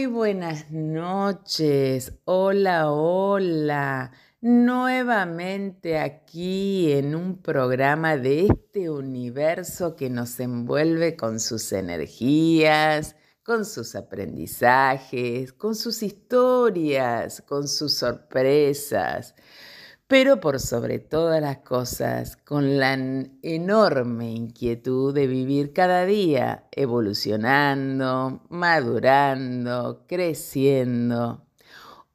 Muy buenas noches. Hola, hola. Nuevamente aquí en un programa de este universo que nos envuelve con sus energías, con sus aprendizajes, con sus historias, con sus sorpresas, pero por sobre todas las cosas, con la enorme inquietud de vivir cada día evolucionando, madurando, creciendo.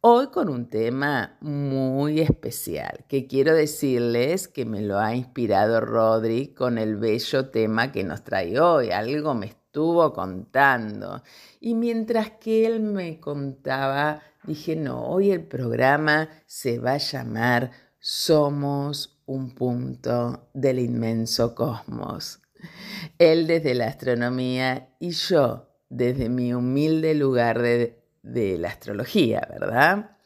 Hoy con un tema muy especial, que quiero decirles que me lo ha inspirado Rodri con el bello tema que nos trae hoy. Algo me estuvo contando. Y mientras que él me contaba, dije, no, hoy el programa se va a llamar somos un punto del inmenso cosmos. Él desde la astronomía y yo desde mi humilde lugar de, la astrología, ¿verdad?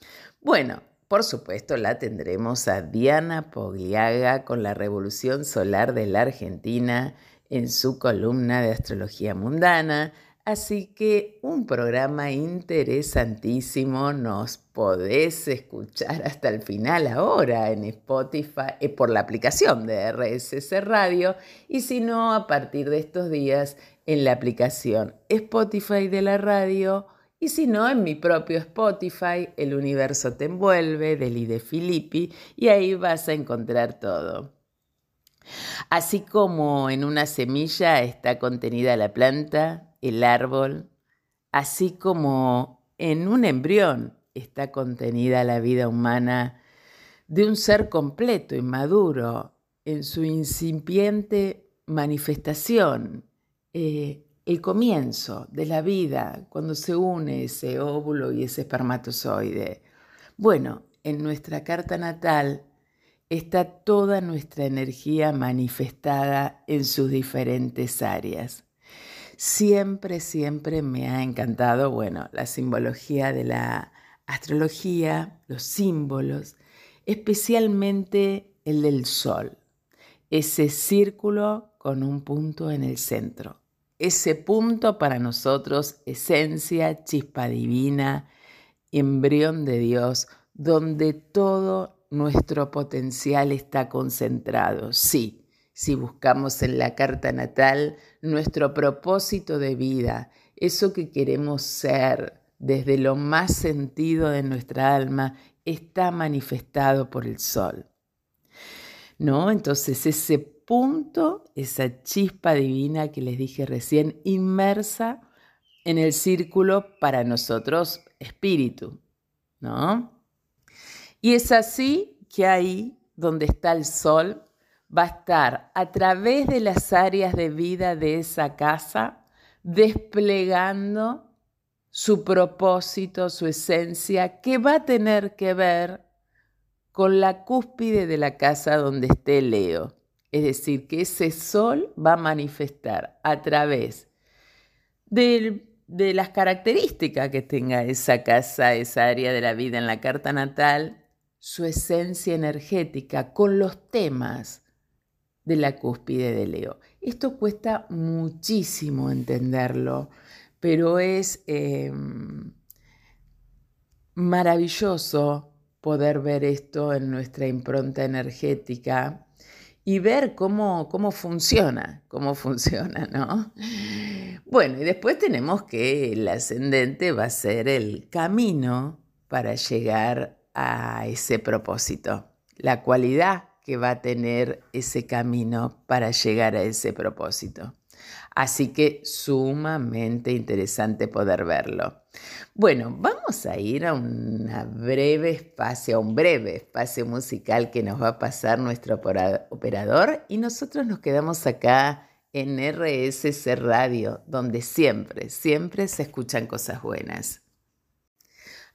Bueno, por supuesto la tendremos a Diana Pogliaga con la Revolución Solar de la Argentina en su columna de Astrología Mundana, Así que un programa interesantísimo, nos podés escuchar hasta el final ahora en Spotify, eh, por la aplicación de RSS Radio y si no, a partir de estos días en la aplicación Spotify de la radio y si no, en mi propio Spotify, El Universo Te Envuelve, de Lide Filippi, y ahí vas a encontrar todo. Así como en una semilla está contenida la planta, el árbol, así como en un embrión está contenida la vida humana de un ser completo y maduro en su incipiente manifestación, eh, el comienzo de la vida, cuando se une ese óvulo y ese espermatozoide. Bueno, en nuestra carta natal está toda nuestra energía manifestada en sus diferentes áreas. Siempre, siempre me ha encantado, bueno, la simbología de la astrología, los símbolos, especialmente el del sol, ese círculo con un punto en el centro. Ese punto para nosotros, esencia, chispa divina, embrión de Dios, donde todo nuestro potencial está concentrado. Sí, si buscamos en la carta natal nuestro propósito de vida, eso que queremos ser desde lo más sentido de nuestra alma, está manifestado por el sol. ¿No? Entonces ese punto, esa chispa divina que les dije recién, inmersa en el círculo para nosotros espíritu, ¿no? Y es así que ahí donde está el sol va a estar a través de las áreas de vida de esa casa desplegando su propósito, su esencia, que va a tener que ver con la cúspide de la casa donde esté Leo. Es decir, que ese sol va a manifestar a través de, las características que tenga esa casa, esa área de la vida en la carta natal, su esencia energética con los temas de la cúspide de Leo. Esto cuesta muchísimo entenderlo, pero es em, maravilloso poder ver esto en nuestra impronta energética y ver cómo, cómo funciona, cómo funciona, ¿no? Bueno, y después tenemos que el ascendente va a ser el camino para llegar a ese propósito, la cualidad que va a tener ese camino para llegar a ese propósito. Así que sumamente interesante poder verlo. Bueno, vamos a ir a una breve espacio, a un breve espacio musical que nos va a pasar nuestro operador y nosotros nos quedamos acá en RSC Radio, donde siempre, siempre se escuchan cosas buenas.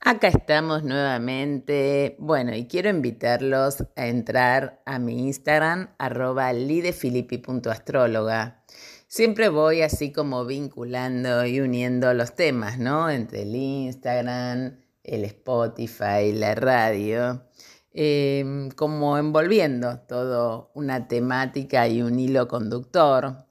Acá estamos nuevamente. Bueno, y quiero invitarlos a entrar a mi Instagram, arroba lidefilippi.astróloga. Siempre voy así como vinculando y uniendo los temas, ¿no? Entre el Instagram, el Spotify, la radio, em, como envolviendo todo una temática y un hilo conductor.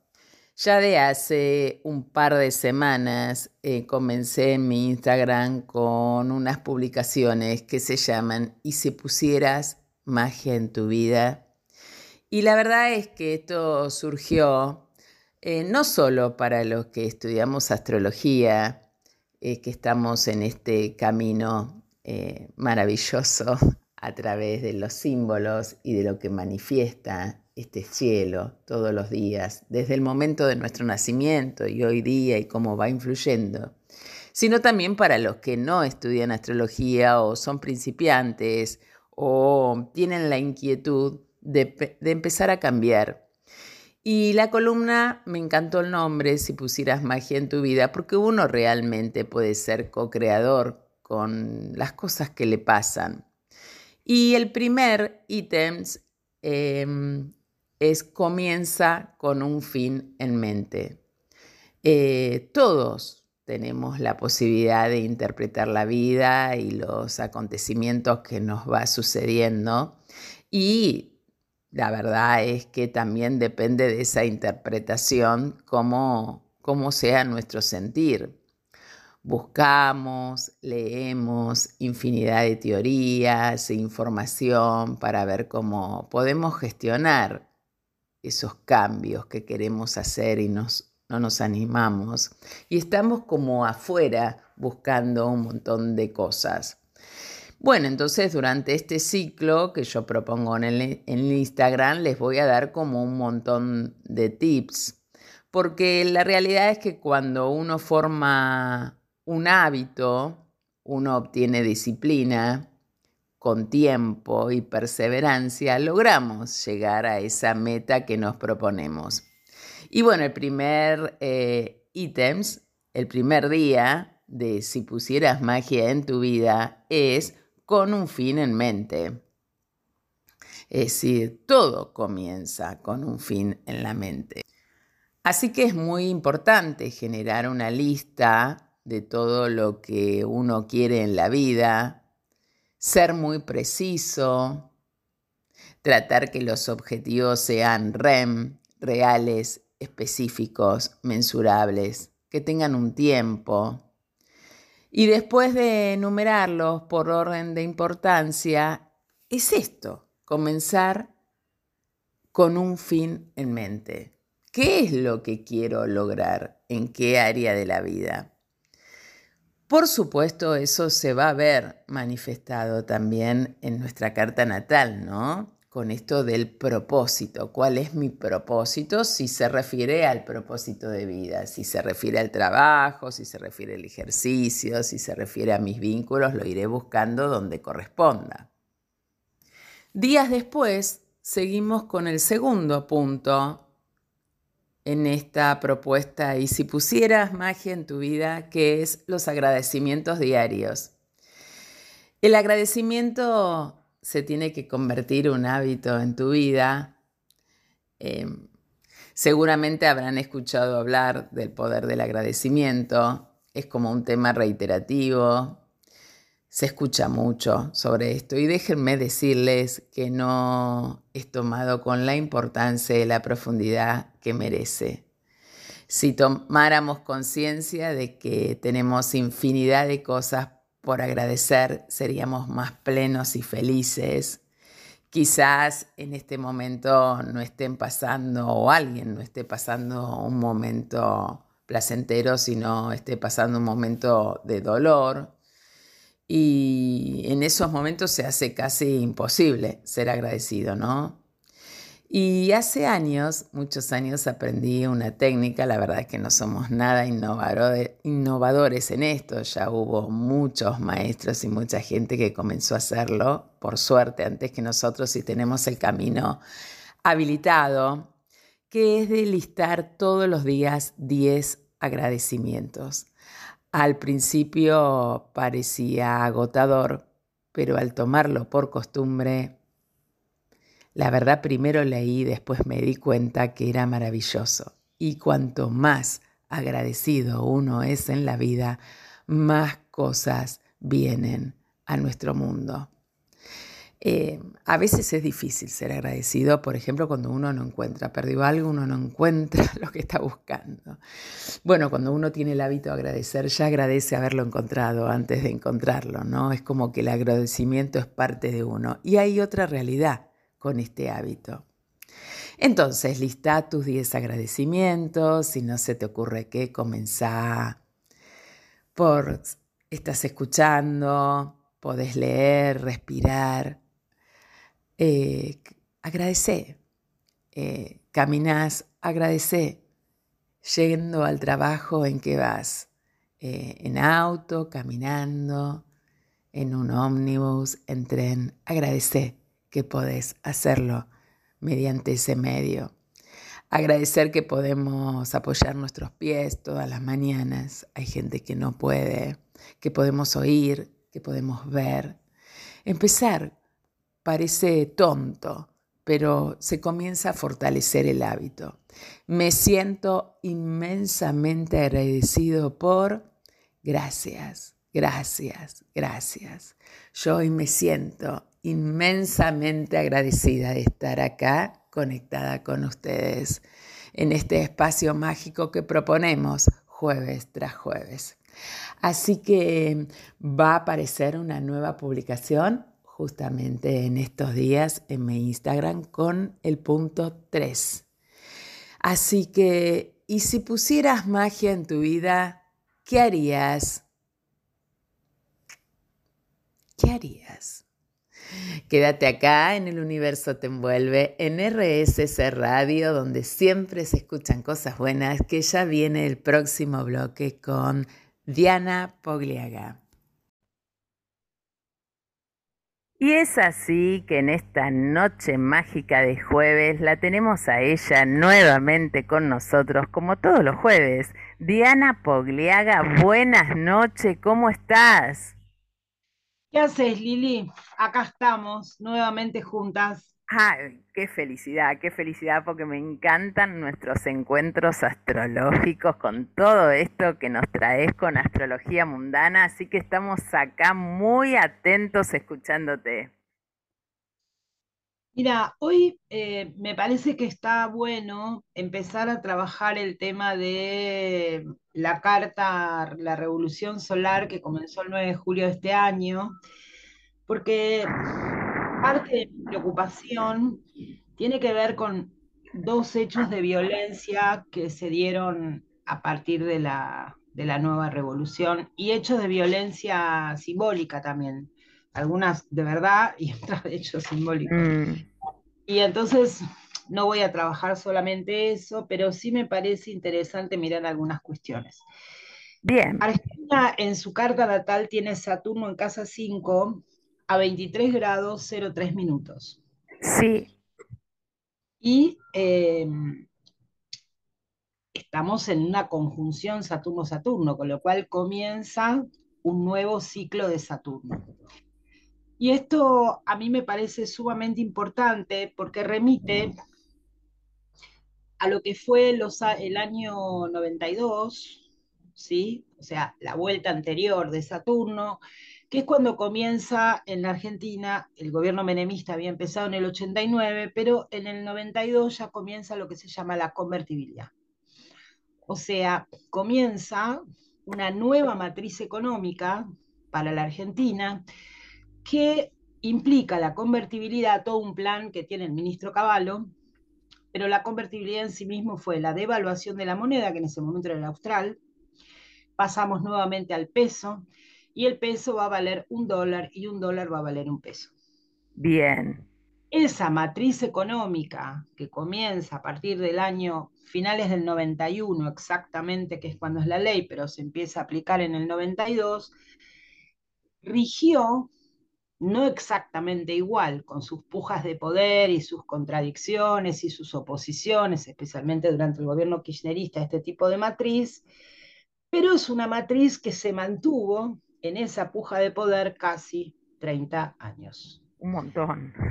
Ya de hace un par de semanas eh, comencé en mi Instagram con unas publicaciones que se llaman ¿Y si pusieras magia en tu vida? Y la verdad es que esto surgió eh, no solo para los que estudiamos astrología, eh, que estamos en este camino maravilloso a través de los símbolos y de lo que manifiesta este cielo todos los días, desde el momento de nuestro nacimiento y hoy día y cómo va influyendo, sino también para los que no estudian astrología o son principiantes o tienen la inquietud de, empezar a cambiar. Y la columna, me encantó el nombre, si pusieras magia en tu vida, porque uno realmente puede ser co-creador con las cosas que le pasan. Y el primer ítem em, es comienza con un fin en mente. Eh, todos tenemos la posibilidad de interpretar la vida y los acontecimientos que nos va sucediendo y la verdad es que también depende de esa interpretación cómo, cómo sea nuestro sentir. Buscamos, leemos infinidad de teorías e información para ver cómo podemos gestionar esos cambios que queremos hacer y nos, no nos animamos. Y estamos como afuera buscando un montón de cosas. Bueno, entonces durante este ciclo que yo propongo en el, en Instagram les voy a dar como un montón de tips, porque la realidad es que cuando uno forma un hábito, uno obtiene disciplina, con tiempo y perseverancia logramos llegar a esa meta que nos proponemos. Y bueno, el primer eh, ítems, el primer día de si pusieras magia en tu vida es con un fin en mente. Es decir, todo comienza con un fin en la mente. Así que es muy importante generar una lista de todo lo que uno quiere en la vida, ser muy preciso, tratar que los objetivos sean REM, reales, específicos, mensurables, que tengan un tiempo. Y después de enumerarlos por orden de importancia, es esto, comenzar con un fin en mente. ¿Qué es lo que quiero lograr? ¿En qué área de la vida? Por supuesto, eso se va a ver manifestado también en nuestra carta natal, ¿no? Con esto del propósito. ¿Cuál es mi propósito? Si se refiere al propósito de vida, si se refiere al trabajo, si se refiere al ejercicio, si se refiere a mis vínculos, lo iré buscando donde corresponda. Días después, seguimos con el segundo punto en esta propuesta y si pusieras magia en tu vida, que es los agradecimientos diarios. El agradecimiento se tiene que convertir un hábito en tu vida. Em, seguramente habrán escuchado hablar del poder del agradecimiento. Es como un tema reiterativo, se escucha mucho sobre esto y déjenme decirles que no es tomado con la importancia y la profundidad que merece. Si tomáramos conciencia de que tenemos infinidad de cosas por agradecer, seríamos más plenos y felices. Quizás en este momento no estén pasando o alguien no esté pasando un momento placentero, sino esté pasando un momento de dolor, y en esos momentos se hace casi imposible ser agradecido, ¿no? Y hace años, muchos años, aprendí una técnica, la verdad es que no somos nada innovadores en esto, ya hubo muchos maestros y mucha gente que comenzó a hacerlo, por suerte, antes que nosotros y tenemos el camino habilitado, que es de listar todos los días 10 agradecimientos. Al principio parecía agotador, pero al tomarlo por costumbre, la verdad primero leí, después me di cuenta que era maravilloso. Y cuanto más agradecido uno es en la vida, más cosas vienen a nuestro mundo. Eh, a veces es difícil ser agradecido, por ejemplo, cuando uno no encuentra, perdió algo, uno no encuentra lo que está buscando. Bueno, cuando uno tiene el hábito de agradecer, ya agradece haberlo encontrado antes de encontrarlo, ¿no? Es como que el agradecimiento es parte de uno. Y hay otra realidad con este hábito. Entonces, lista tus 10 agradecimientos, si no se te ocurre qué, comenzá por, estás escuchando, podés leer, respirar, eh, agradece. Eh, caminas, agradece. Yendo al trabajo en que vas, eh, en auto, caminando, en un ómnibus, en tren, agradece que podés hacerlo mediante ese medio. Agradecer que podemos apoyar nuestros pies todas las mañanas. Hay gente que no puede, que podemos oír, que podemos ver. Empezar parece tonto, pero se comienza a fortalecer el hábito. Me siento inmensamente agradecido por gracias, gracias, gracias. Yo hoy me siento inmensamente agradecida de estar acá conectada con ustedes en este espacio mágico que proponemos jueves tras jueves. Así que va a aparecer una nueva publicación justamente en estos días en mi Instagram con el punto 3. Así que, ¿y si pusieras magia en tu vida, qué harías? ¿Qué harías? Quédate acá en el universo te envuelve en RSS Radio, donde siempre se escuchan cosas buenas, que ya viene el próximo bloque con Diana Pogliaga. Y es así que en esta noche mágica de jueves la tenemos a ella nuevamente con nosotros, como todos los jueves. Diana Pogliaga, buenas noches, ¿cómo estás? ¿Qué haces, Lili? Acá estamos, nuevamente juntas. Ay, qué felicidad, qué felicidad, porque me encantan nuestros encuentros astrológicos con todo esto que nos traes con astrología mundana, así que estamos acá muy atentos escuchándote. Mira, hoy eh, me parece que está bueno empezar a trabajar el tema de la carta, la revolución solar que comenzó el 9 de julio de este año, porque parte de mi preocupación tiene que ver con dos hechos de violencia que se dieron a partir de la, nueva revolución y hechos de violencia simbólica también, algunas de verdad y otras de hechos simbólicos. Mm. Y entonces no voy a trabajar solamente eso, pero sí me parece interesante mirar algunas cuestiones. Bien. Argentina en su carta natal tiene Saturno en casa 5 a 23 grados 03 minutos. Sí. Y eh, estamos en una conjunción Saturno-Saturno, con lo cual comienza un nuevo ciclo de Saturno. Y esto a mí me parece sumamente importante porque remite a lo que fue el año 92, ¿sí? o sea, la vuelta anterior de Saturno, que es cuando comienza en la Argentina, el gobierno menemista había empezado en el 89, pero en el 92 ya comienza lo que se llama la convertibilidad. O sea, comienza una nueva matriz económica para la Argentina que implica la convertibilidad, todo un plan que tiene el ministro Cavallo, pero la convertibilidad en sí mismo fue la devaluación de la moneda, que en ese momento era el austral, pasamos nuevamente al peso, y el peso va a valer un dólar y un dólar va a valer un peso. Bien. Esa matriz económica que comienza a partir del año finales del 91 exactamente, que es cuando es la ley, pero se empieza a aplicar en el 92, rigió no exactamente igual, con sus pujas de poder y sus contradicciones y sus oposiciones, especialmente durante el gobierno kirchnerista, este tipo de matriz, pero es una matriz que se mantuvo en esa puja de poder casi 30 años. Un montón.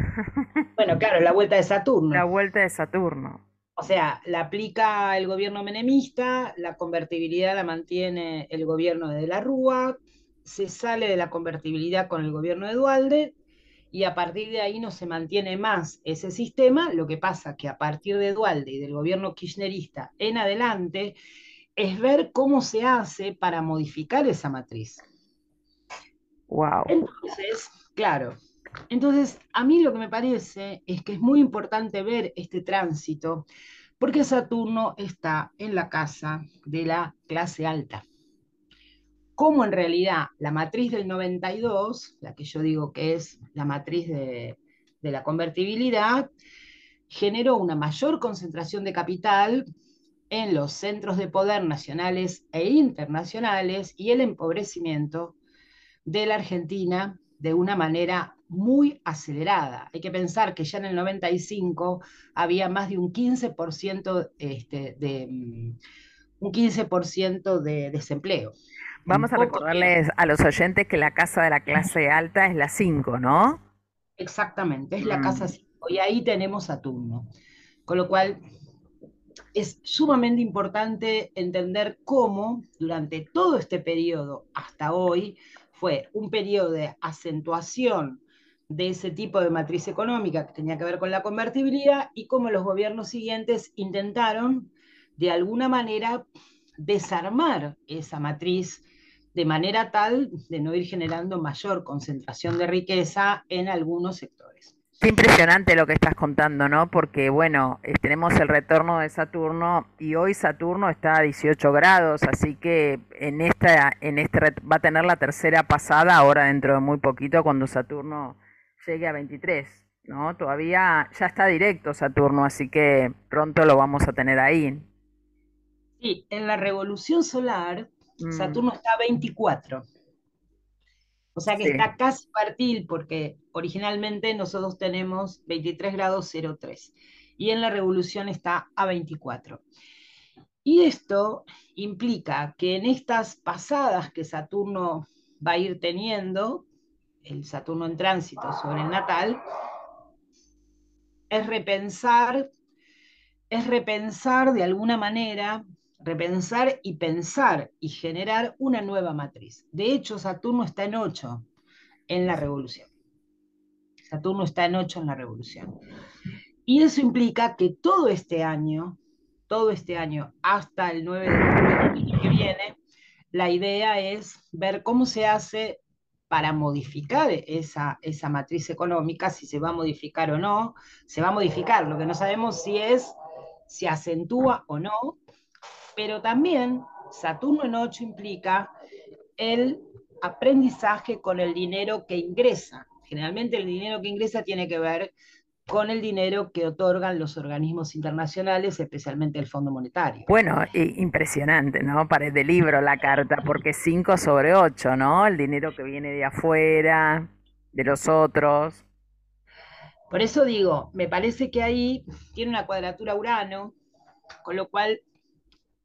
Bueno, claro, la vuelta de Saturno. La vuelta de Saturno. O sea, la aplica el gobierno menemista, la convertibilidad la mantiene el gobierno de la Rúa, se sale de la convertibilidad con el gobierno de Dualde y a partir de ahí no se mantiene más ese sistema. Lo que pasa que a partir de Dualde y del gobierno kirchnerista en adelante es ver cómo se hace para modificar esa matriz. Wow. Entonces, claro, entonces a mí lo que me parece es que es muy importante ver este tránsito porque Saturno está en la casa de la clase alta cómo en realidad la matriz del 92, la que yo digo que es la matriz de, la convertibilidad, generó una mayor concentración de capital en los centros de poder nacionales e internacionales y el empobrecimiento de la Argentina de una manera muy acelerada. Hay que pensar que ya en el 95 había más de un 15% este, de, mm, un 15% de desempleo. Vamos a recordarles a los oyentes que la casa de la clase alta es la 5, ¿no? Exactamente, es la mm. casa 5 y ahí tenemos Saturno. Con lo cual es sumamente importante entender cómo durante todo este periodo hasta hoy fue un periodo de acentuación de ese tipo de matriz económica que tenía que ver con la convertibilidad y cómo los gobiernos siguientes intentaron de alguna manera desarmar esa matriz de manera tal de no ir generando mayor concentración de riqueza en algunos sectores. Qué impresionante lo que estás contando, ¿no? Porque, bueno, tenemos el retorno de Saturno y hoy Saturno está a 18 grados, así que en esta, en este va a tener la tercera pasada ahora dentro de muy poquito cuando Saturno llegue a 23, ¿no? Todavía ya está directo Saturno, así que pronto lo vamos a tener ahí. Sí, en la revolución solar. Saturno está a 24. O sea que está casi partil porque originalmente nosotros tenemos 23 grados 03 y en la revolución está a 24. Y esto implica que en estas pasadas que Saturno va a ir teniendo, el Saturno en tránsito sobre el natal, es repensar, es repensar de alguna manera repensar y pensar y generar una nueva matriz. De hecho, Saturno está en 8 en la revolución. Saturno está en 8 en la revolución. Y eso implica que todo este año, todo este año, hasta el 9 de año que viene, la idea es ver cómo se hace para modificar esa, esa matriz económica, si se va a modificar o no, se va a modificar. Lo que no sabemos si es, si acentúa o no, pero también Saturno en 8 implica el aprendizaje con el dinero que ingresa. Generalmente el dinero que ingresa tiene que ver con el dinero que otorgan los organismos internacionales, especialmente el Fondo Monetario. Bueno, impresionante, ¿no? Parece libro la carta, porque 5 sobre 8, ¿no? El dinero que viene de afuera, de los otros. Por eso digo, me parece que ahí tiene una cuadratura Urano, con lo cual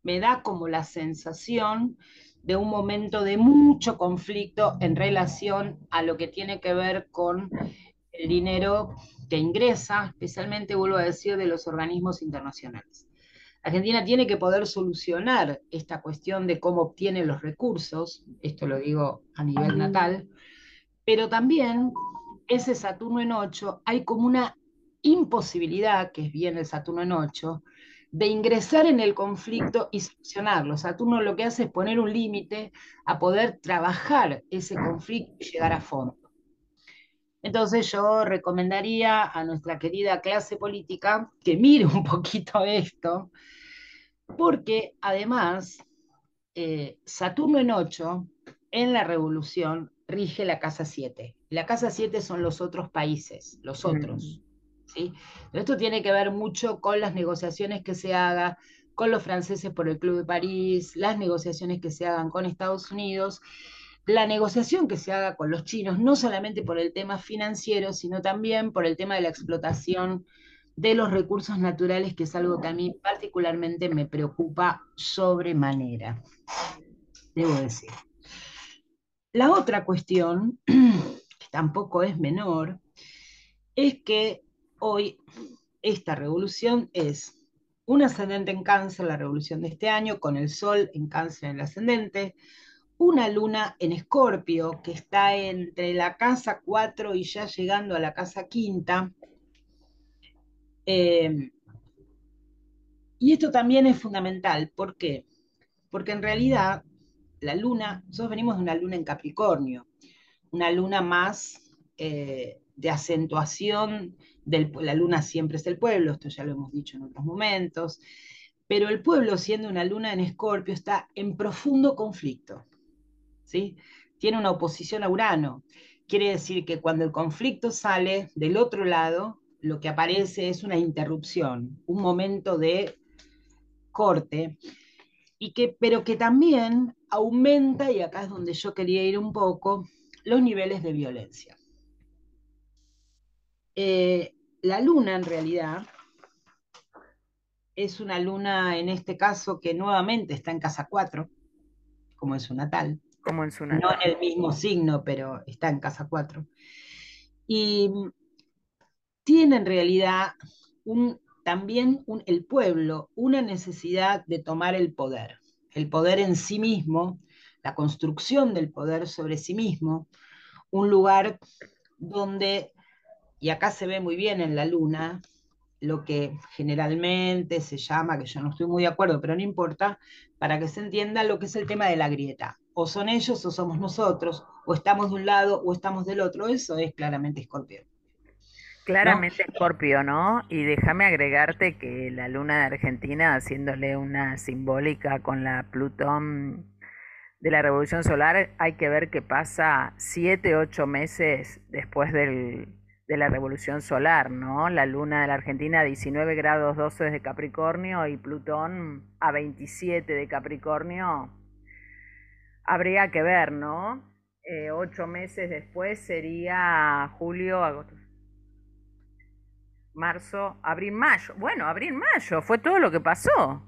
me da como la sensación de un momento de mucho conflicto en relación a lo que tiene que ver con el dinero que ingresa, especialmente, vuelvo a decir, de los organismos internacionales. Argentina tiene que poder solucionar esta cuestión de cómo obtiene los recursos, esto lo digo a nivel natal, pero también ese Saturno en 8, hay como una imposibilidad, que es bien el Saturno en 8, de ingresar en el conflicto y solucionarlo. Saturno lo que hace es poner un límite a poder trabajar ese conflicto y llegar a fondo. Entonces yo recomendaría a nuestra querida clase política que mire un poquito esto, porque además eh, Saturno en 8, en la revolución, rige la casa 7. La casa 7 son los otros países, los otros. Esto tiene que ver mucho con las negociaciones que se hagan con los franceses por el Club de París, las negociaciones que se hagan con Estados Unidos, la negociación que se haga con los chinos, no solamente por el tema financiero, sino también por el tema de la explotación de los recursos naturales, que es algo que a mí particularmente me preocupa sobremanera, debo decir. La otra cuestión, que tampoco es menor, es que hoy esta revolución es un ascendente en cáncer, la revolución de este año, con el sol en cáncer en el ascendente, una luna en escorpio que está entre la casa 4 y ya llegando a la casa quinta. Eh, y esto también es fundamental. ¿Por qué? Porque en realidad la luna, nosotros venimos de una luna en Capricornio, una luna más eh, de acentuación, la luna siempre es el pueblo, esto ya lo hemos dicho en otros momentos, pero el pueblo siendo una luna en Escorpio está en profundo conflicto, ¿sí? Tiene una oposición a Urano. Quiere decir que cuando el conflicto sale del otro lado, lo que aparece es una interrupción, un momento de corte, y que, pero que también aumenta, y acá es donde yo quería ir un poco, los niveles de violencia. Eh, la luna en realidad es una luna en este caso que nuevamente está en casa 4, como en su natal. Como en su natal. No en el mismo signo, pero está en casa 4. Y tiene en realidad un, también el pueblo una necesidad de tomar el poder, el poder en sí mismo, la construcción del poder sobre sí mismo, un lugar donde, y acá se ve muy bien en la luna, lo que generalmente se llama, que yo no estoy muy de acuerdo, pero no importa, para que se entienda lo que es el tema de la grieta. O son ellos o somos nosotros, o estamos de un lado o estamos del otro, eso es claramente escorpión. Claramente Escorpio, ¿no? Y déjame agregarte que la luna de Argentina, haciéndole una simbólica con la Plutón de la Revolución Solar, hay que ver que pasa siete, ocho meses después del, de la Revolución Solar, ¿no? La luna de la Argentina a 19 grados 12 de Capricornio y Plutón a 27 de Capricornio. Habría que ver, ¿no? Eh, ocho meses después sería julio, agosto, marzo, abril, mayo. Bueno, abril, mayo, fue todo lo que pasó.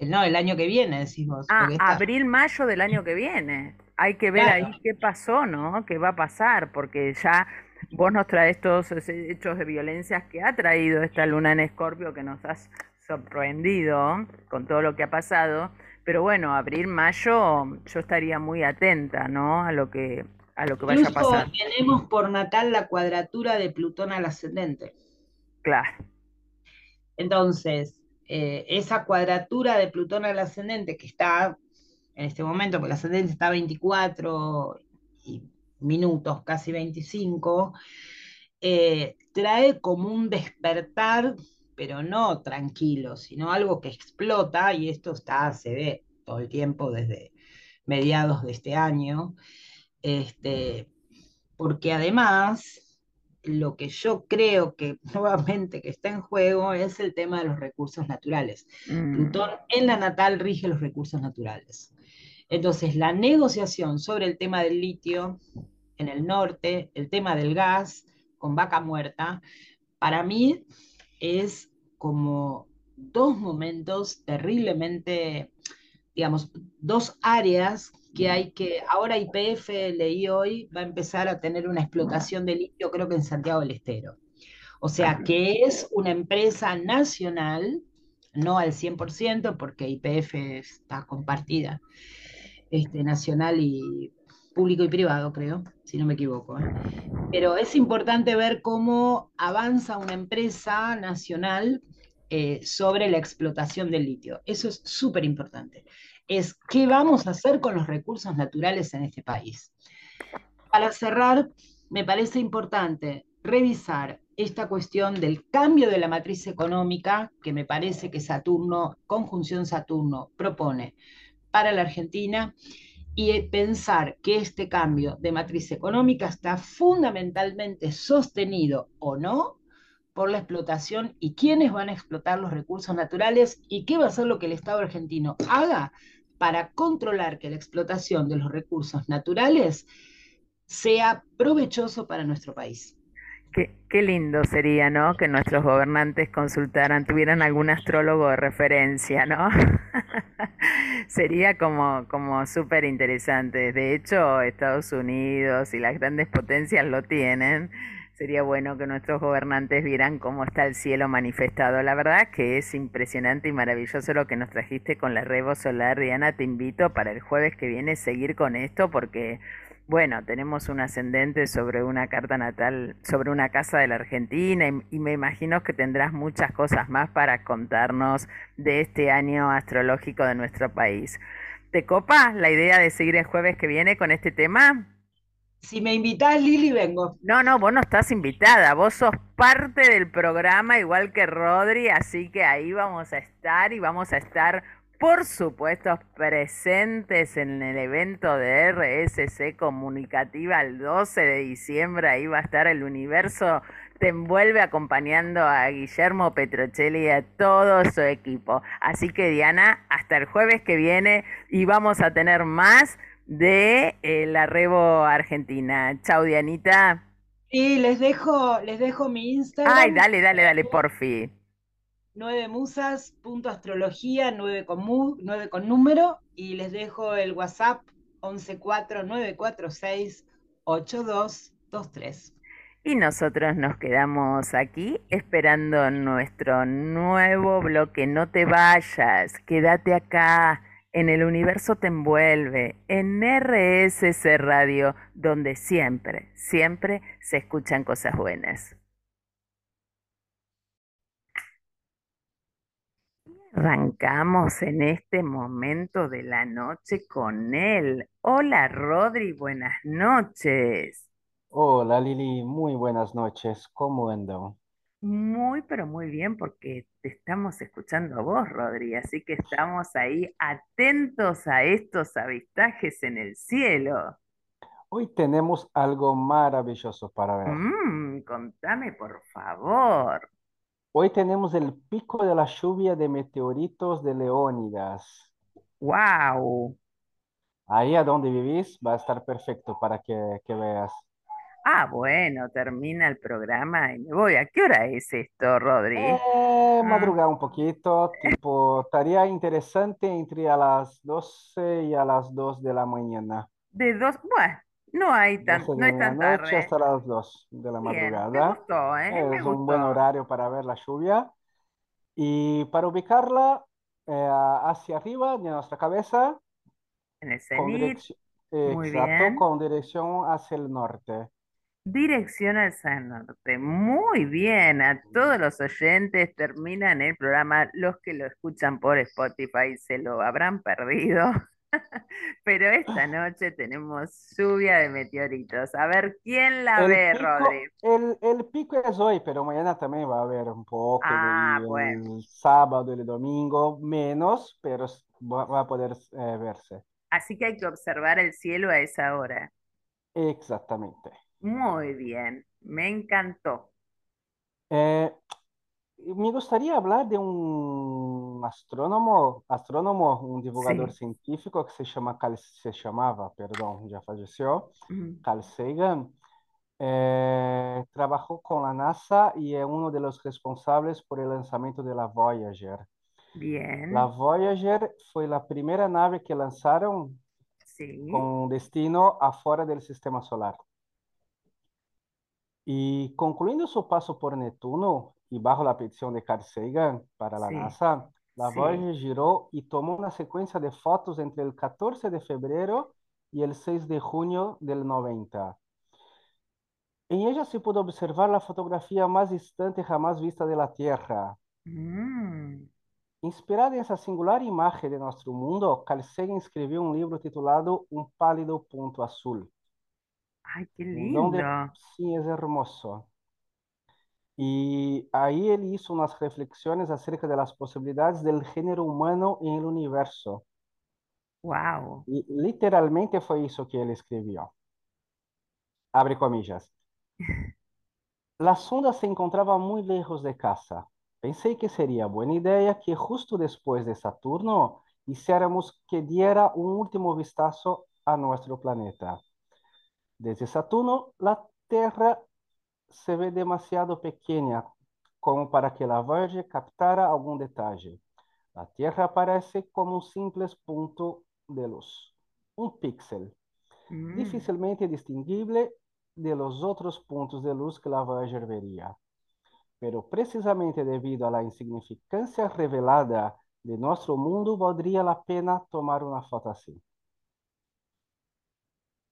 No, el año que viene, decimos. Ah, abril, mayo del año que viene. Hay que ver ahí qué pasó, ¿no? ¿Qué va a pasar? Porque ya vos nos traes todos esos hechos de violencia que ha traído esta luna en Escorpio que nos has sorprendido con todo lo que ha pasado. Pero bueno, abril, mayo, yo estaría muy atenta, ¿no? A lo que a lo que vaya a pasar. Tenemos por natal la cuadratura de Plutón al ascendente. Claro. Entonces, eh, esa cuadratura de Plutón al ascendente que está en este momento, porque el ascendente está a 24 minutos, casi 25, eh, trae como un despertar, pero no tranquilo, sino algo que explota, y esto está, se ve todo el tiempo desde mediados de este año, este, porque además lo que yo creo que nuevamente que está en juego es el tema de los recursos naturales. Mm. Plutón en la natal rige los recursos naturales. Entonces, la negociación sobre el tema del litio en el norte, el tema del gas con vaca muerta, para mí es como dos momentos terriblemente, digamos, dos áreas que hay que, ahora IPF, leí hoy, va a empezar a tener una explotación de litio, creo que en Santiago del Estero. O sea, que es una empresa nacional, no al 100%, porque IPF está compartida, este, nacional y público y privado, creo, si no me equivoco. ¿eh? Pero es importante ver cómo avanza una empresa nacional eh, sobre la explotación del litio. Eso es súper importante es qué vamos a hacer con los recursos naturales en este país. Para cerrar, me parece importante revisar esta cuestión del cambio de la matriz económica que me parece que Saturno, conjunción Saturno, propone para la Argentina y pensar que este cambio de matriz económica está fundamentalmente sostenido o no por la explotación y quiénes van a explotar los recursos naturales y qué va a ser lo que el Estado argentino haga para controlar que la explotación de los recursos naturales sea provechoso para nuestro país. Qué, lindo sería, ¿no? Que nuestros gobernantes consultaran, tuvieran algún astrólogo de referencia, ¿no? sería como, como súper interesante. De hecho, Estados Unidos y las grandes potencias lo tienen Sería bueno que nuestros gobernantes vieran cómo está el cielo manifestado. La verdad que es impresionante y maravilloso lo que nos trajiste con la Revo Solar. Diana, te invito para el jueves que viene seguir con esto porque, bueno, tenemos un ascendente sobre una carta natal, sobre una casa de la Argentina y, y me imagino que tendrás muchas cosas más para contarnos de este año astrológico de nuestro país. ¿Te copa la idea de seguir el jueves que viene con este tema? Si me invitás, Lili, vengo. No, no, vos no estás invitada, vos sos parte del programa igual que Rodri, así que ahí vamos a estar y vamos a estar, por supuesto, presentes en el evento de RSC Comunicativa el 12 de diciembre, ahí va a estar el universo, te envuelve acompañando a Guillermo Petrocelli y a todo su equipo. Así que Diana, hasta el jueves que viene y vamos a tener más de eh, la Rebo Argentina. Chau, Dianita. Y les dejo, les dejo mi Instagram. Ay, dale, dale, dale, por fin. 9 musas, punto astrología, 9 con, mu, 9 con número, y les dejo el WhatsApp 1149468223. Y nosotros nos quedamos aquí esperando nuestro nuevo bloque. No te vayas, quédate acá en el universo te envuelve, en RSC Radio, donde siempre, siempre se escuchan cosas buenas. Arrancamos en este momento de la noche con él. Hola Rodri, buenas noches. Hola Lili, muy buenas noches. ¿Cómo andan? Muy, pero muy bien, porque te estamos escuchando a vos, Rodri, así que estamos ahí atentos a estos avistajes en el cielo. Hoy tenemos algo maravilloso para ver. Mm, contame, por favor. Hoy tenemos el pico de la lluvia de meteoritos de Leónidas. ¡Wow! Ahí a donde vivís va a estar perfecto para que, que veas. Ah, bueno, termina el programa y me voy. ¿A qué hora es esto, Rodri? Eh, Ah, madrugar un poquito, tipo, estaría interesante entre a las 12 y a las 2 de la mañana. de dos, bueno, no hay tan, 12 no tan noche tarde. hasta las 2 de la Bien, me madrugada. gustó, ¿eh? Me Es un buen gustó. horario para ver la lluvia. Y para ubicarla eh, hacia arriba de nuestra cabeza, En el con cenit, muy exacto, bien. con dirección hacia el norte. Dirección al San Norte. Muy bien, a todos los oyentes terminan el programa. Los que lo escuchan por Spotify se lo habrán perdido. Pero esta noche tenemos lluvia de meteoritos. A ver quién la El ve, pico, Rodri. el, el pico es hoy, pero mañana también va a haber un poco, Ah, y bueno. el sábado y el domingo menos, pero va a poder eh, verse. Así que hay que observar el cielo a esa hora. Exactamente. Muy bien, me encantó. Eh, me gustaría hablar de un astrónomo, astrónomo, un divulgador Sí. científico que se llama Carl- se llamaba, perdón, ya falleció, Mm, Carl Sagan. Eh, trabajó con la NASA y es uno de los responsables por el lanzamiento de la Voyager. La Bien, Voyager fue la primera nave que lanzaron sí, con destino afuera del sistema solar. Y concluyendo su paso por Neptuno y bajo la petición de Carl Sagan para la sí, NASA, la sí. Voyager giró y tomó una secuencia de fotos entre el 14 de febrero y el 6 de junio del 90. En ella se pudo observar la fotografía más distante jamás vista de la Tierra. Mm, Inspirada en esa singular imagen de nuestro mundo, Carl Sagan escribió un libro titulado Un pálido punto azul, Ay, qué en donde lindo. sí es hermoso. Y ahí él hizo unas reflexiones acerca de las posibilidades del género humano en el universo. Wow. Y literalmente fue eso que él escribió. Abre comillas. La sonda se encontraba muy lejos de casa. Pensé que sería buena idea que justo después de Saturno hiciéramos que diera un último vistazo a nuestro planeta. Desde Saturno, la Tierra se ve demasiado pequeña como para que la Voyager captara algún detalle. La Tierra aparece como un simple punto de luz, un píxel, Mm, difícilmente distinguible de los otros puntos de luz que la Voyager vería. Pero precisamente debido a la insignificancia revelada de nuestro mundo, valdría la pena tomar una foto así.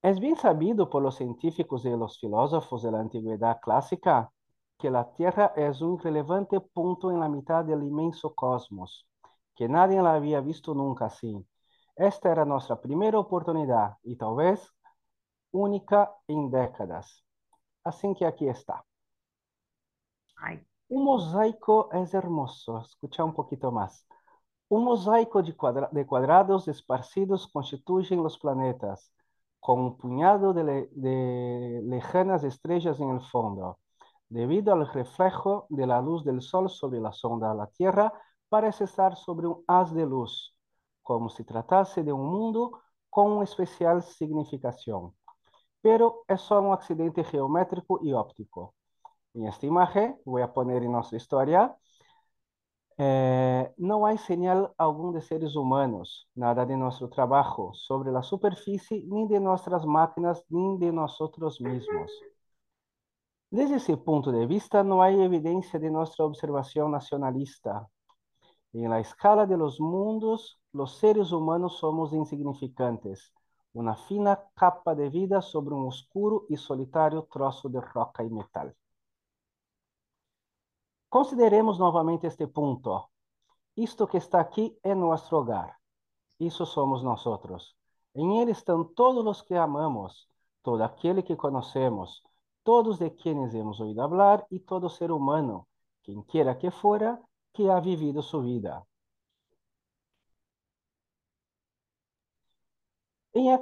Es bien sabido por los científicos y los filósofos de la antigüedad clásica que la Tierra es un relevante punto en la mitad del inmenso cosmos, que nadie la había visto nunca así. Esta era nuestra primera oportunidad y tal vez única en décadas. Así que aquí está. Un mosaico es hermoso. Escucha un poquito más. Un mosaico de, de cuadrados esparcidos constituyen los planetas, con un puñado de, lejanas estrellas en el fondo. Debido al reflejo de la luz del Sol sobre la sonda, la Tierra parece estar sobre un haz de luz, como si tratase de un mundo con una especial significación. Pero es solo un accidente geométrico y óptico. En esta imagen, voy a poner en nuestra historia, eh, no hay señal alguna de seres humanos, nada de nuestro trabajo sobre la superficie, ni de nuestras máquinas, ni de nosotros mismos. Desde ese punto de vista, no hay evidencia de nuestra observación nacionalista. En la escala de los mundos, los seres humanos somos insignificantes, una fina capa de vida sobre un oscuro y solitario trozo de roca y metal. Consideremos novamente este punto. Isto que está aquí é nosso hogar. Isso somos nós. Em ele estão todos os que amamos, todo aquele que conhecemos, todos de quienes hemos ouído hablar e todo ser humano, quem quiera que fora, que ha vivido sua vida. Em, a,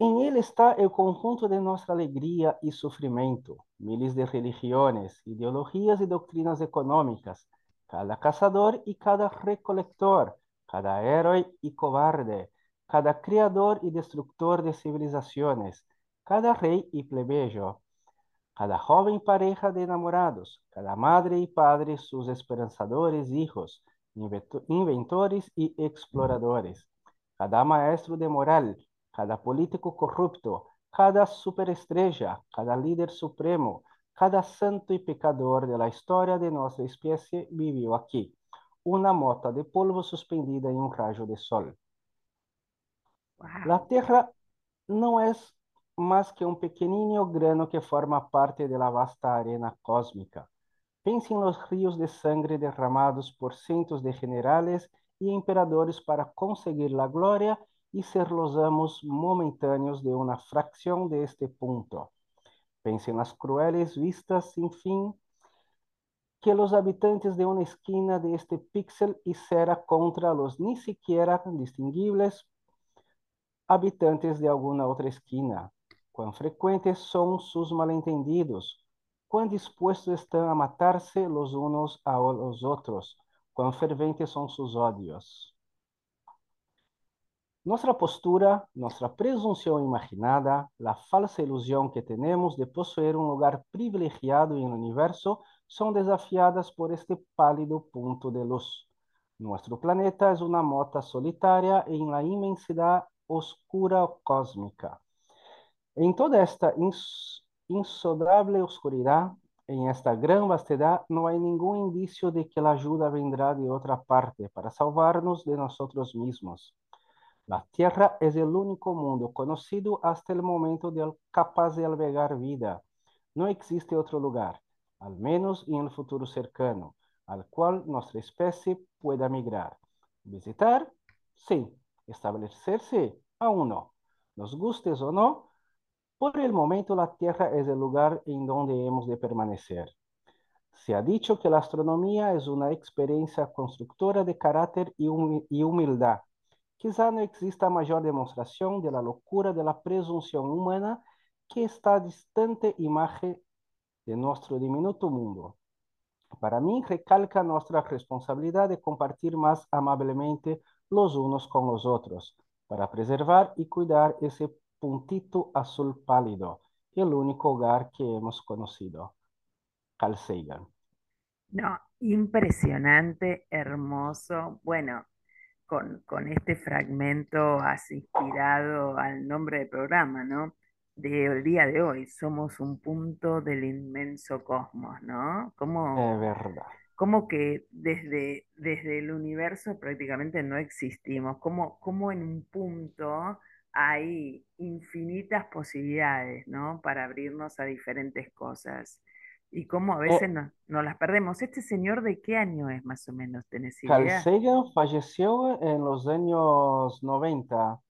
em ele está o conjunto de nossa alegria e sofrimento, miles de religiões, ideologias e doutrinas econômicas, cada caçador e cada recolector, cada herói e cobarde, cada criador e destructor de civilizações, cada rei e plebejo, cada joven pareja de enamorados, cada madre y padre sus esperanzadores hijos, inventores y exploradores, cada maestro de moral, cada político corrupto, cada superestrella, cada líder supremo, cada santo y pecador de la historia de nuestra especie vivió aquí, una mota de polvo suspendida en un rayo de sol. La Tierra no es más que un pequeño grano que forma parte de la vasta arena cósmica. Pense en los ríos de sangre derramados por cientos de generales y emperadores para conseguir la gloria y ser los amos momentáneos de una fracción de este punto. Pense en las crueles vistas sin fin que los habitantes de una esquina de este píxel hiciera contra los ni siquiera distinguibles habitantes de alguna otra esquina. Cuán frecuentes son sus malentendidos, cuán dispuestos están a matarse los unos a los otros, cuán ferventes son sus odios. Nuestra postura, nuestra presunción imaginada, la falsa ilusión que tenemos de poseer un lugar privilegiado el universo son desafiadas por este pálido punto de luz. Nuestro planeta es una mota solitaria en la inmensidad oscura cósmica. En toda esta insondable oscuridad, en esta gran vastedad, no hay ningún indicio de que la ayuda vendrá de otra parte para salvarnos de nosotros mismos. La Tierra es el único mundo conocido hasta el momento del capaz de albergar vida. No existe otro lugar, al menos en el futuro cercano, al cual nuestra especie pueda migrar. ¿Visitar? Sí. ¿Establecerse? Aún no. Nos gustes o no, por el momento, la Tierra es el lugar en donde hemos de permanecer. Se ha dicho que la astronomía es una experiencia constructora de carácter y, humildad. Quizá no exista mayor demostración de la locura de la presunción humana que esta distante imagen de nuestro diminuto mundo. Para mí recalca nuestra responsabilidad de compartir más amablemente los unos con los otros, para preservar y cuidar ese puntito azul pálido, el único hogar que hemos conocido. Carl Sagan. No, impresionante, hermoso. Bueno, con, con este fragmento has inspirado al nombre del programa, ¿no? del día de hoy. Somos un punto del inmenso cosmos, ¿no? Como, verdad. como que desde, desde el universo prácticamente no existimos, como, como en un punto hay infinitas posibilidades, ¿no? Para abrirnos a diferentes cosas. Y cómo a Eh, veces no, no las perdemos. ¿Este señor de qué año es más o menos? ¿Tenés Carl idea? Sagan falleció en los años 90.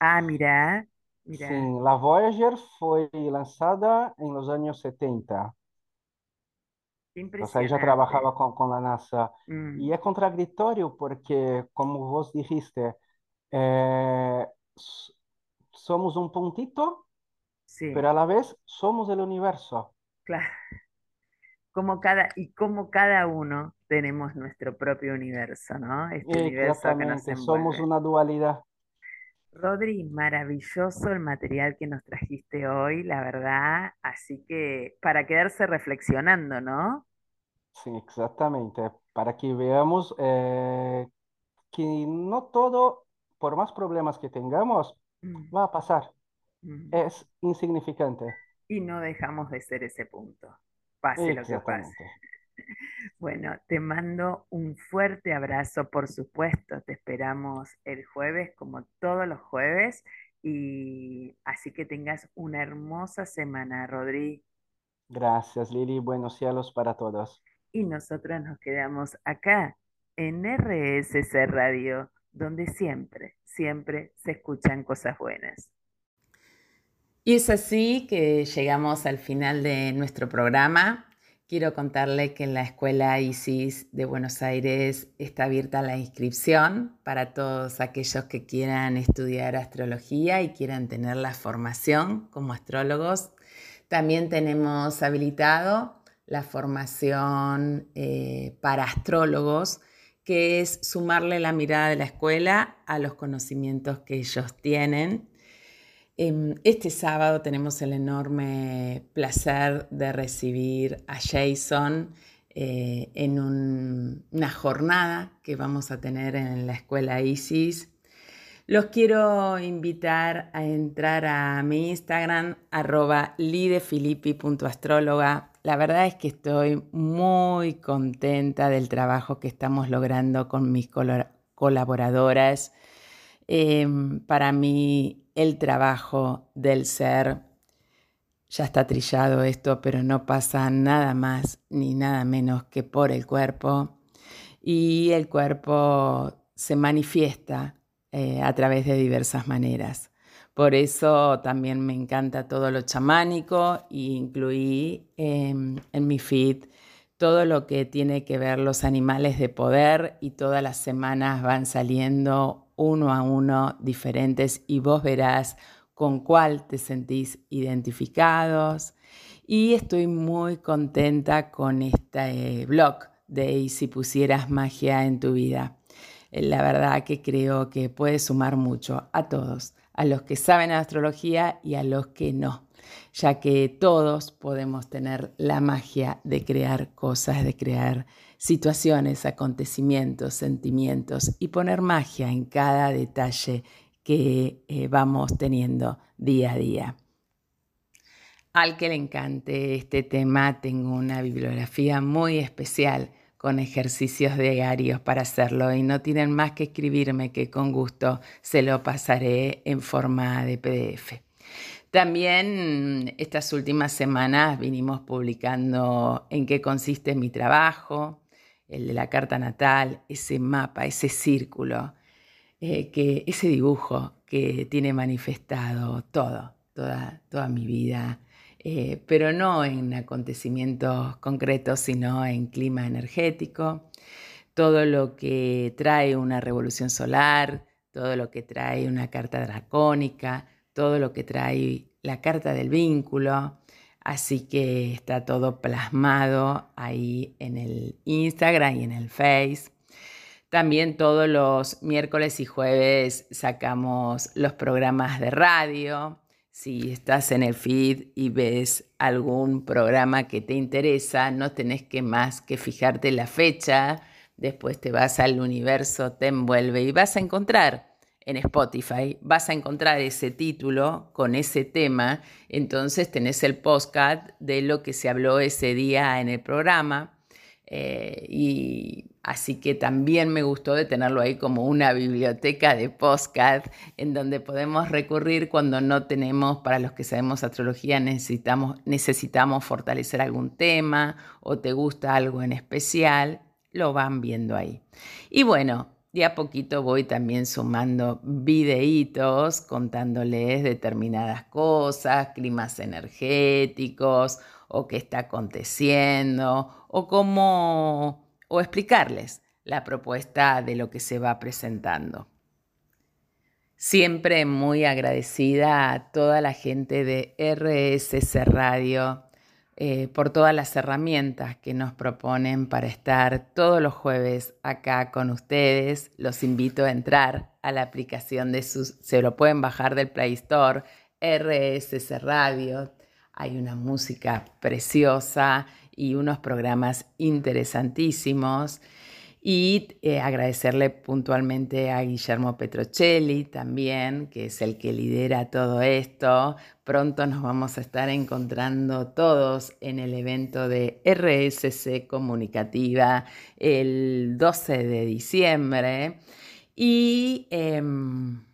Ah, mira, mira, Sim, la Voyager fue lanzada en los años 70. qué O sea, ella trabajaba con, con la NASA. Y Mm, es contradictorio porque, como vos dijiste, eh, somos un puntito, pero sí, a la vez somos el universo. claro. Como cada, y como cada uno tenemos nuestro propio universo, ¿no? Este universo que nos somos una dualidad. Rodri, maravilloso el material que nos trajiste hoy, la verdad. Así que para quedarse reflexionando, ¿no? Sí, exactamente. Para que veamos eh, que no todo, por más problemas que tengamos, Mm, va a pasar. mm. Es insignificante. Y no dejamos de ser ese punto, pase lo que pase. Bueno, te mando un fuerte abrazo, por supuesto. Te esperamos el jueves, como todos los jueves. Y así que tengas una hermosa semana, Rodri. Gracias, Lili. Buenos cielos para todos. Y nosotros nos quedamos acá en RSC Radio, donde siempre, siempre se escuchan cosas buenas. Y es así que llegamos al final de nuestro programa. Quiero contarle que en la Escuela ISIS de Buenos Aires está abierta la inscripción para todos aquellos que quieran estudiar astrología y quieran tener la formación como astrólogos. También tenemos habilitado la formación eh, para astrólogos, que es sumarle la mirada de la escuela a los conocimientos que ellos tienen. Em, este sábado tenemos el enorme placer de recibir a Jason eh, en un, una jornada que vamos a tener en la escuela ISIS. Los quiero invitar a entrar a mi Instagram, arroba lidefilippi.astróloga. La verdad es que estoy muy contenta del trabajo que estamos logrando con mis colaboradoras. Eh, para mí el trabajo del ser, ya está trillado esto, pero no pasa nada más ni nada menos que por el cuerpo. Y el cuerpo se manifiesta eh, a través de diversas maneras. Por eso también me encanta todo lo chamánico e incluí eh, en mi feed todo lo que tiene que ver los animales de poder y todas las semanas van saliendo uno a uno diferentes y vos verás con cuál te sentís identificados. Y estoy muy contenta con este blog de Y si pusieras magia en tu vida. La verdad que creo que puede sumar mucho a todos, a los que saben astrología y a los que no, ya que todos podemos tener la magia de crear cosas, de crear situaciones, acontecimientos, sentimientos y poner magia en cada detalle que eh, vamos teniendo día a día. Al que le encante este tema, tengo una bibliografía muy especial con ejercicios diarios para hacerlo y no tienen más que escribirme que con gusto se lo pasaré en forma de PDF. También estas últimas semanas vinimos publicando en qué consiste mi trabajo, el de la carta natal, ese mapa, ese círculo, eh, que, ese dibujo que tiene manifestado todo, toda, toda mi vida, eh, pero no en acontecimientos concretos, sino en clima energético, todo lo que trae una revolución solar, todo lo que trae una carta dracónica, todo lo que trae la carta del vínculo. Así que está todo plasmado ahí en el Instagram y en el Face. También todos los miércoles y jueves sacamos los programas de radio. Si estás en el feed y ves algún programa que te interesa, no tenés que más que fijarte la fecha, después te vas al universo, te envuelve y vas a encontrar en Spotify, vas a encontrar ese título con ese tema, entonces tenés el postcard de lo que se habló ese día en el programa. Eh, y así que también me gustó de tenerlo ahí como una biblioteca de postcard en donde podemos recurrir cuando no tenemos, para los que sabemos astrología, necesitamos, necesitamos fortalecer algún tema o te gusta algo en especial, lo van viendo ahí. Y bueno, de a poquito voy también sumando videitos contándoles determinadas cosas, climas energéticos o qué está aconteciendo o cómo o explicarles la propuesta de lo que se va presentando. Siempre muy agradecida a toda la gente de RSC Radio eh, por todas las herramientas que nos proponen para estar todos los jueves acá con ustedes. Los invito a entrar a la aplicación de sus, se lo pueden bajar del Play Store, RSC Radio. Hay una música preciosa y unos programas interesantísimos y eh, agradecerle puntualmente a Guillermo Petrocelli también, que es el que lidera todo esto. Pronto nos vamos a estar encontrando todos en el evento de RSC Comunicativa el 12 de diciembre. Y em,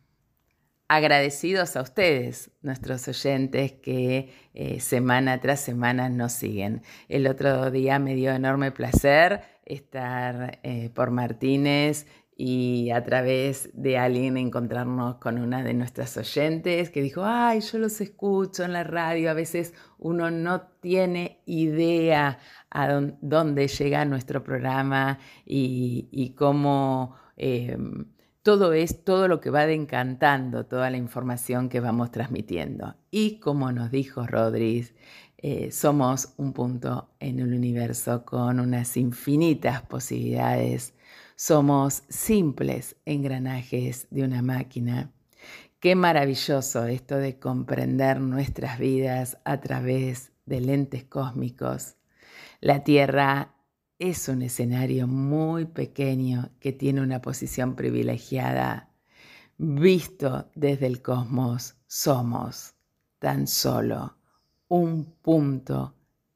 agradecidos a ustedes, nuestros oyentes que eh, semana tras semana nos siguen. El otro día me dio enorme placer estar eh, por Martínez y a través de alguien encontrarnos con una de nuestras oyentes que dijo, ay, yo los escucho en la radio, a veces uno no tiene idea a dónde llega nuestro programa y, cómo... Em, todo es todo lo que va encantando, toda la información que vamos transmitiendo. Y como nos dijo Rodríguez, eh, somos un punto en el universo con unas infinitas posibilidades. Somos simples engranajes de una máquina. Qué maravilloso esto de comprender nuestras vidas a través de lentes cósmicos. La Tierra es un escenario muy pequeño que tiene una posición privilegiada. Visto desde el cosmos, somos tan solo un punto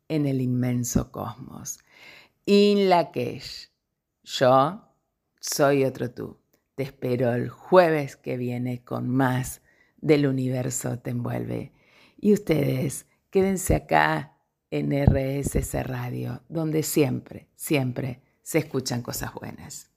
en el inmenso cosmos. In Lakesh, yo soy otro tú. Te espero el jueves que viene con más del universo te envuelve. Y ustedes, quédense acá en RSS Radio, donde siempre, siempre se escuchan cosas buenas.